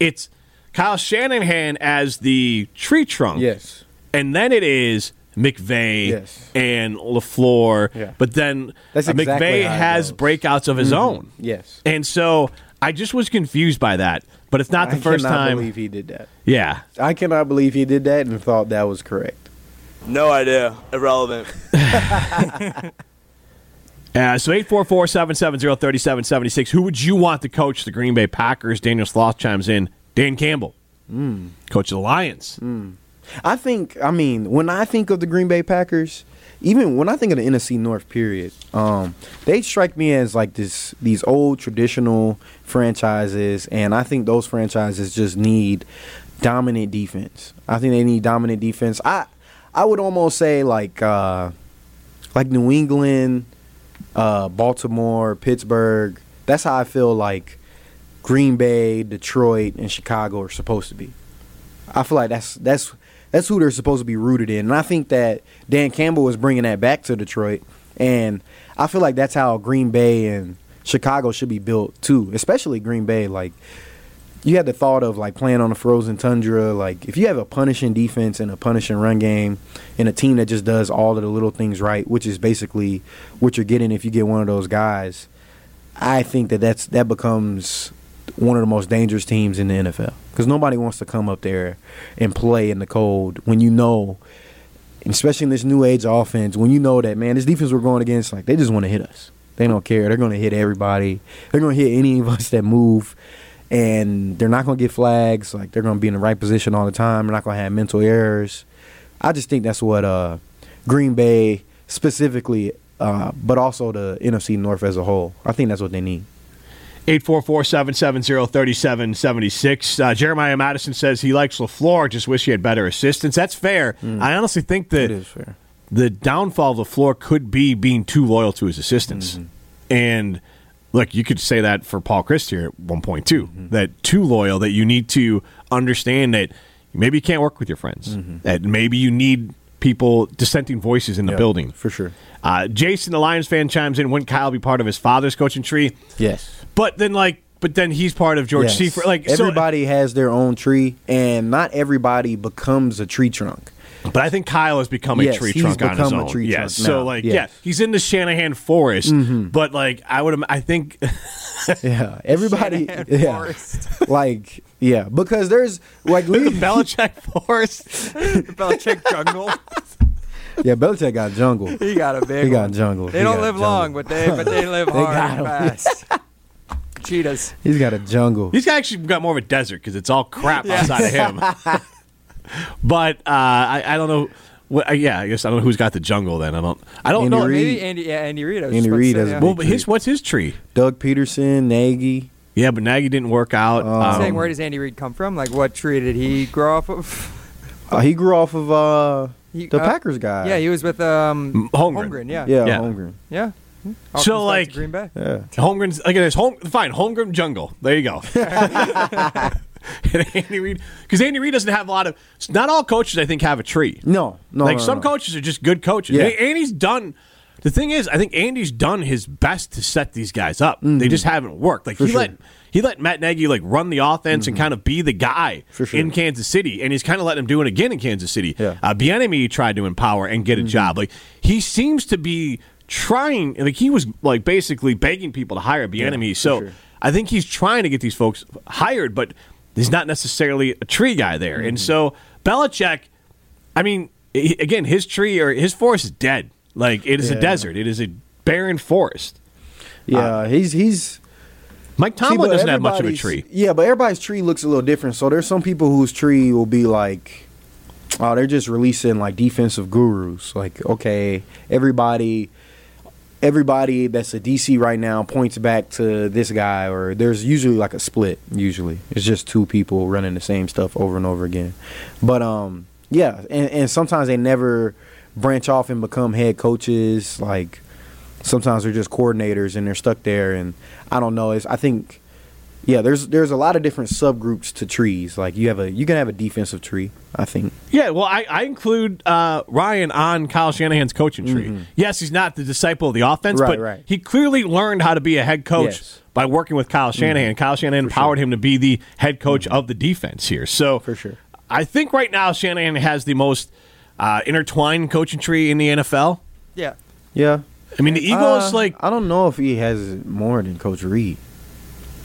it's Kyle Shanahan as the tree trunk. Yes. And then it is McVay Yes. and LaFleur. Yeah. But then That's uh, exactly McVay has goes. breakouts of his Mhm. own. Yes. And so I just was confused by that. But it's not the I first cannot time. believe he did that. Yeah. I cannot believe he did that and thought that was correct. No idea. Irrelevant. Uh, so 844-770-3776. Who would you want to coach the Green Bay Packers? Daniel Sloth chimes in. Dan Campbell. Mm. Coach of the Lions. I think. I mean, when I think of the Green Bay Packers, even when I think of the NFC North, period, um, they strike me as like this these old traditional franchises, and I think those franchises just need dominant defense. I think they need dominant defense. I I would almost say like uh, like New England, uh, Baltimore, Pittsburgh. That's how I feel like Green Bay, Detroit, and Chicago are supposed to be. I feel like that's that's that's who they're supposed to be rooted in, and I think that Dan Campbell is bringing that back to Detroit, and I feel like that's how Green Bay and Chicago should be built too, especially Green Bay. Like you had the thought of like playing on a frozen tundra. Like if you have a punishing defense and a punishing run game, and a team that just does all of the little things right, which is basically what you're getting if you get one of those guys. I think that that's that becomes one of the most dangerous teams in the NFL because nobody wants to come up there and play in the cold when you know, especially in this new age offense, when you know that man, this defense we're going against, like they just want to hit us. They don't care. They're going to hit everybody. They're going to hit any of us that move. and they're not going to get flags. Like they're going to be in the right position all the time. They're not going to have mental errors. I just think that's what uh, Green Bay specifically, uh, but also the NFC North as a whole. I think that's what they need. 844-770-3776. Uh, Jeremiah Madison says he likes LaFleur, just wish he had better assistance. That's fair. I honestly think that the downfall of LaFleur could be being too loyal to his assistants. And look, you could say that for Paul Chryst here at one point too. That too loyal that you need to understand that maybe you can't work with your friends. That maybe you need people dissenting voices in the Yeah, building. for sure. Uh, Jason, the Lions fan, chimes in. Wouldn't Kyle be part of his father's coaching tree? Yes. But then, like, but then he's part of George Yes. Seifert. Like, so, everybody has their own tree, and not everybody becomes a tree trunk. but I think Kyle has become a tree trunk on his become a own. tree yes. trunk So, like, Yes. yeah, he's in the Shanahan forest. Mhm. But like, I would, I think, Yeah, everybody. Yeah, Forest. like yeah, because there's like the Belichick forest. the Belichick jungle. yeah, Belichick got jungle. He got a big. He got one. jungle. They He don't live jungle. long, but they but they live They hard got and fast. Cheetahs. He's got a jungle. He's actually got more of a desert because it's all crap Yeah. outside of him. but uh, I, I don't know. What, uh, yeah, I guess I don't know who's got the jungle. Then I don't. I don't Andy know. Reid. Maybe Andy. Yeah, Andy Reid. I was Andy just about to Reid say, has yeah. Well, but his what's his tree? Doug Pederson, Nagy. Yeah, but Nagy didn't work out. Um, saying where does Andy Reid come from? Like what tree did he grow off of? Uh, he grew off of uh, He- the uh, Packers guy. Yeah, he was with um Holmgren. Yeah. yeah, Yeah. Holmgren. Yeah. All So, comes back to like- Green Bay. Yeah. Holmgren's like this. Home fine. Holmgren jungle. There you go. and Andy Reid, because Andy Reid doesn't have a lot of. Not all coaches, I think, have a tree. No, no, like no, some no. coaches are just good coaches. Yeah. A- Andy's done. The thing is, I think Andy's done his best to set these guys up. They just haven't worked. Like Mm-hmm. For he sure. Mm-hmm. let he let Matt Nagy like run the offense and kind of be the guy sure. in Kansas City, and he's kind of letting him do it again in Kansas City. Yeah. Mm-hmm. Uh, Bieniemy tried to empower and get a job. Like he seems to be trying. Like he was like basically begging people to hire Bieniemy. for so sure. I think he's trying to get these folks hired, but he's not necessarily a tree guy there. And Mm-hmm. so Belichick, I mean, he- again, his tree or his forest is dead. Like it is a desert. It is a barren forest. Yeah, he's he's. Mike See, Tomlin but doesn't have much of a tree. Yeah, but everybody's tree looks a little different. So there's some people whose tree will be like, oh, they're just releasing like defensive gurus. Like, okay, everybody, everybody that's a DC right now points back to this guy, or there's usually like a split. Usually, it's just two people running the same stuff over and over again. But um, yeah, and, and sometimes they never branch off and become head coaches. Like sometimes they're just coordinators and they're stuck there. And I don't know. It's I think yeah, there's there's a lot of different subgroups to trees. Like you have a you can have a defensive tree. I think. Yeah, well, I, I include uh, Ryan on Kyle Shanahan's coaching tree. Yes, he's not the disciple of the offense, Mm-hmm. Right, but right. he clearly learned how to be a head coach Yes. Mm-hmm. by working with Kyle Shanahan. Kyle Shanahan empowered him to be the head coach of the defense here. So For sure. I think right now Shanahan has the most uh, intertwined coaching tree in the NFL. Yeah. Yeah. I mean, the Eagles, Uh, like I don't know if he has more than Coach Reid.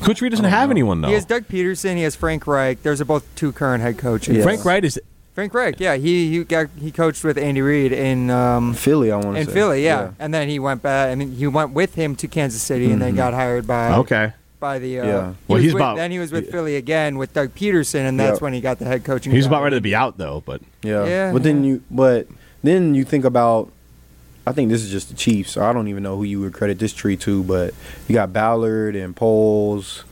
Coach Reid doesn't have anyone though. He has Doug Pederson. He has Frank Reich. Those are both two current head coaches. Yeah. Frank Wright is Frank Reich. Yeah, he he got he coached with Andy Reid in um, Philly, I want to in say. Philly. Yeah. and then he went back. I mean, he went with him to Kansas City, and then got hired by okay. By the. Uh, Yeah. he Well, was he's with- about- Then he was with Philly again with Doug Pederson, and that's Yeah. when he got the head coaching. He's job. about ready to be out though, but Yeah. Yeah, But then you but then you think about I think this is just the Chiefs, so I don't even know who you would credit this tree to, but you got Ballard and Poles.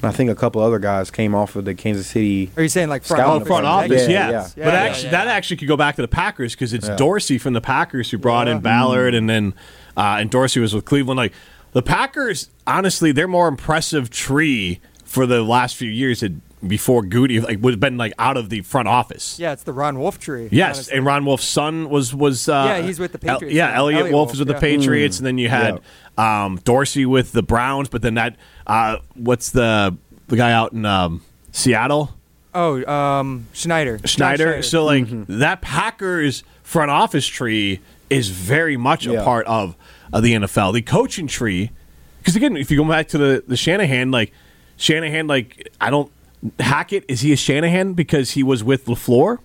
And I think a couple other guys came off of the Kansas City. Are you saying like front Oh, office? front office, Yeah, yeah. yeah. Yeah, but yeah, actually, yeah. that actually could go back to the Packers because it's Yeah. Dorsey from the Packers who brought in Ballard, and then uh, and Dorsey was with Cleveland. Like the Packers, honestly, their more impressive tree for the last few years had before Goody like would have been like out of the front office. Yeah, it's the Ron Wolf tree. Yes, honestly. and Ron Wolf's son was was uh, Yeah, he's with the El- Patriots yeah. Elliot, Elliot Wolf Wolf, is with the yeah. Patriots, and then you had um, Dorsey with the Browns. But then that uh, what's the the guy out in um, Seattle? Oh, um, Schneider. John Schneider. So like Mm-hmm. that Packers front office tree is very much a part of, of the NFL. The coaching tree, because again, if you go back to the the Shanahan, like Shanahan, like I don't Hackett is he a Shanahan because he was with Lafleur?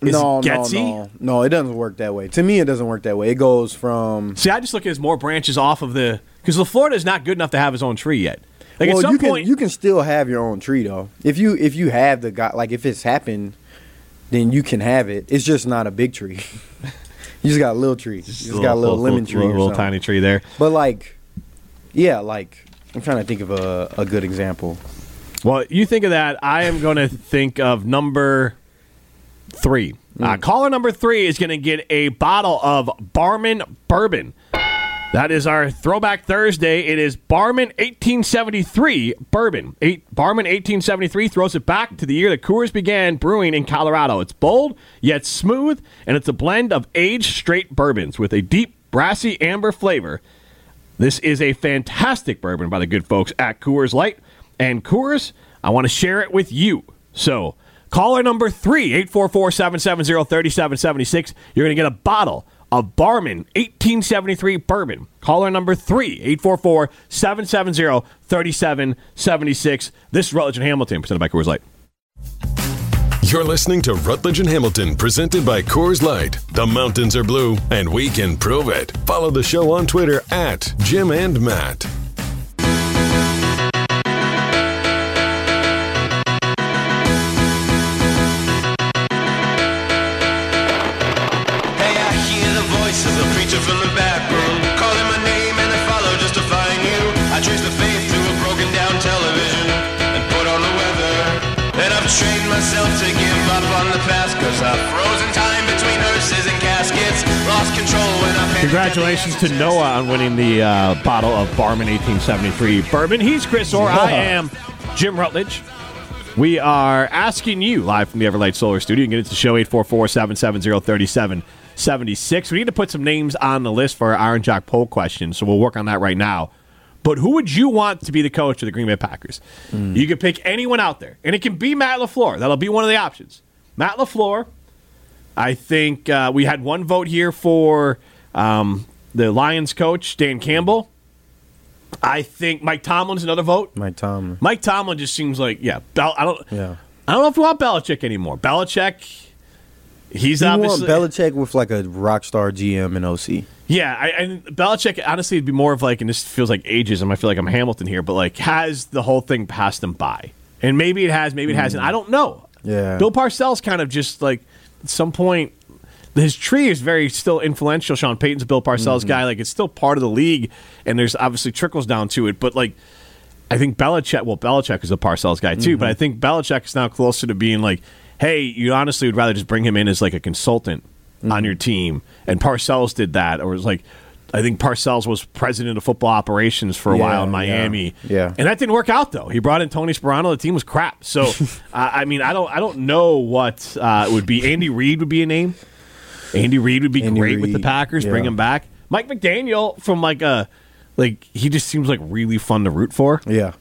Is no, Getsy? no, no, no. It doesn't work that way. To me, it doesn't work that way. It goes from See, I just look at as more branches off of the because Lafleur is not good enough to have his own tree yet. Like well, at some you can point, you can still have your own tree though. If you if you have the guy like if it's happened, then you can have it. It's just not a big tree. you just got a little tree. You just got a little, lemon tree, little, little tiny tree there. But like, yeah, like I'm trying to think of a, a good example. Well, you think of that. I am going to think of number three. Uh, Hmm. caller number three is going to get a bottle of Barman bourbon. That is our Throwback Thursday. It is Barman 1873 bourbon. Eight, Barman 1873 throws it back to the year that Coors began brewing in Colorado. It's bold yet smooth, and it's a blend of aged straight bourbons with a deep, brassy amber flavor. This is a fantastic bourbon by the good folks at Coors Light. And Coors, I want to share it with you. So, caller number three, 844 770 3776, you're going to get a bottle of Barman 1873 bourbon. Caller number three, 844 770 3776. This is Rutledge and Hamilton, presented by Coors Light. You're listening to Rutledge and Hamilton, presented by Coors Light. The mountains are blue, and we can prove it. Follow the show on Twitter at Jim and Matt. Congratulations to Noah on winning the uh, bottle of Barman 1873 bourbon. He's Chris Orr. I am Jim Rutledge. We are asking you live from the Everlight Solar Studio. You can get into the show 844 770 3776. We need to put some names on the list for our Iron Jock poll question, so we'll work on that right now. But who would you want to be the coach of the Green Bay Packers? You can pick anyone out there, and it can be Matt LaFleur. That'll be one of the options. Matt LaFleur. I think uh, we had one vote here for um, the Lions coach, Dan Campbell. I think Mike Tomlin's another vote. Mike Tomlin. Mike Tomlin just seems like yeah. Bel- I don't. Yeah. I don't know if we want Belichick anymore. Belichick, he's you obviously want Belichick with like a rock star GM and OC. yeah. I, and Belichick honestly would be more of like, and this feels like ageism. I feel like I'm Hamilton here, but like has the whole thing passed him by, and maybe it has, maybe it hasn't. I don't know. Yeah. Bill Parcells kind of just like at some point his tree is very still influential. Sean Payton's Bill Parcells mm-hmm. guy. Like it's still part of the league, and there's obviously trickles down to it. But like, I think Belichick. Well, Belichick is a Parcells guy too, but mm-hmm. I think Belichick is now closer to being like, hey, you honestly would rather just bring him in as like a consultant on mm-hmm. your team, and Parcells did that, or it was like. I think Parcells was president of football operations for a Yeah, while in Miami. yeah. And that didn't work out though. He brought in Tony Sparano. The team was crap. So I I mean, I don't, I don't know what uh, it would be. Andy Reid would be a name. Andy Reid would be Andy great with the Reid, Packers. Bring him back. Mike McDaniel from like a, like he just seems like really fun to root for. Yeah.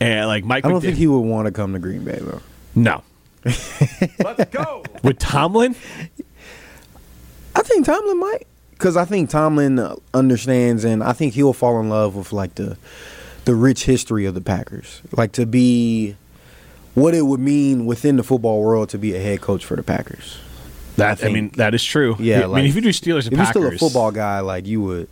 And like Mike, I don't McDaniel, think he would want to come to Green Bay though. no. Let's go with Tomlin. I think Tomlin might, because I think Tomlin uh, understands, and I think he'll fall in love with like the the rich history of the Packers, like to be what it would mean within the football world to be a head coach for the Packers. That I, think- mean, that is true. Yeah, I like, mean, if you do Steelers and if Packers, you're still a football guy, like you would,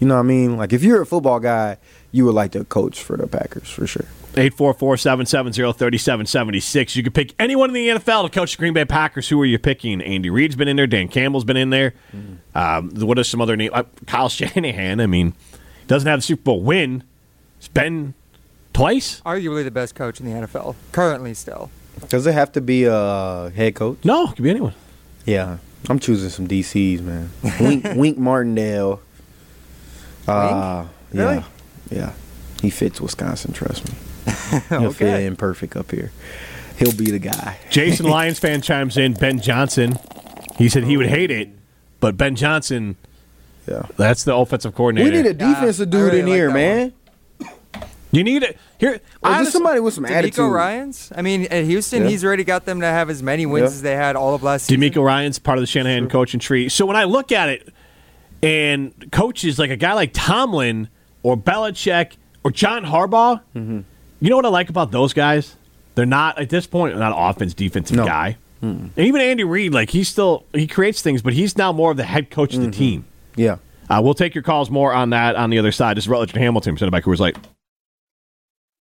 you know what I mean? Like if you're a football guy, you would like to coach for the Packers for sure. 844-770-3776. You can pick anyone in the NFL to coach the Green Bay Packers. Who are you picking? Andy Reid's been in there. Dan Campbell's been in there. Um, what are some other names? Uh, Kyle Shanahan. I mean, doesn't have the Super Bowl win. It's been twice. Arguably the best coach in the NFL currently, still. Does it have to be a head coach? No, it could be anyone. Yeah, I'm choosing some DCs, man. Wink, Wink Martindale. Uh, Really? Yeah, yeah. He fits Wisconsin. Trust me. He'll fit in perfect up here. He'll be the guy. Jason Lions fan chimes in. Ben Johnson. He said he would hate it, but Ben Johnson. Yeah, that's the offensive coordinator. We need a defensive dude in here, man. You need it here. Or Honestly, just somebody with some DeMeco attitude. Ryans. I mean, at Houston, Yeah. he's already got them to have as many wins Yeah. as they had all of last season. DeMeco Ryan's part of the Shanahan coaching tree. So when I look at it, and coaches like a guy like Tomlin or Belichick or John Harbaugh, Mm-hmm. you know what I like about those guys? They're not at this point they're not offense defensive No. guy. And even Andy Reid, like he's still he creates things, but he's now more of the head coach of the team. Yeah. Uh, we'll take your calls more on that on the other side. This is Rutledge and Hamilton, presented by Coors Light.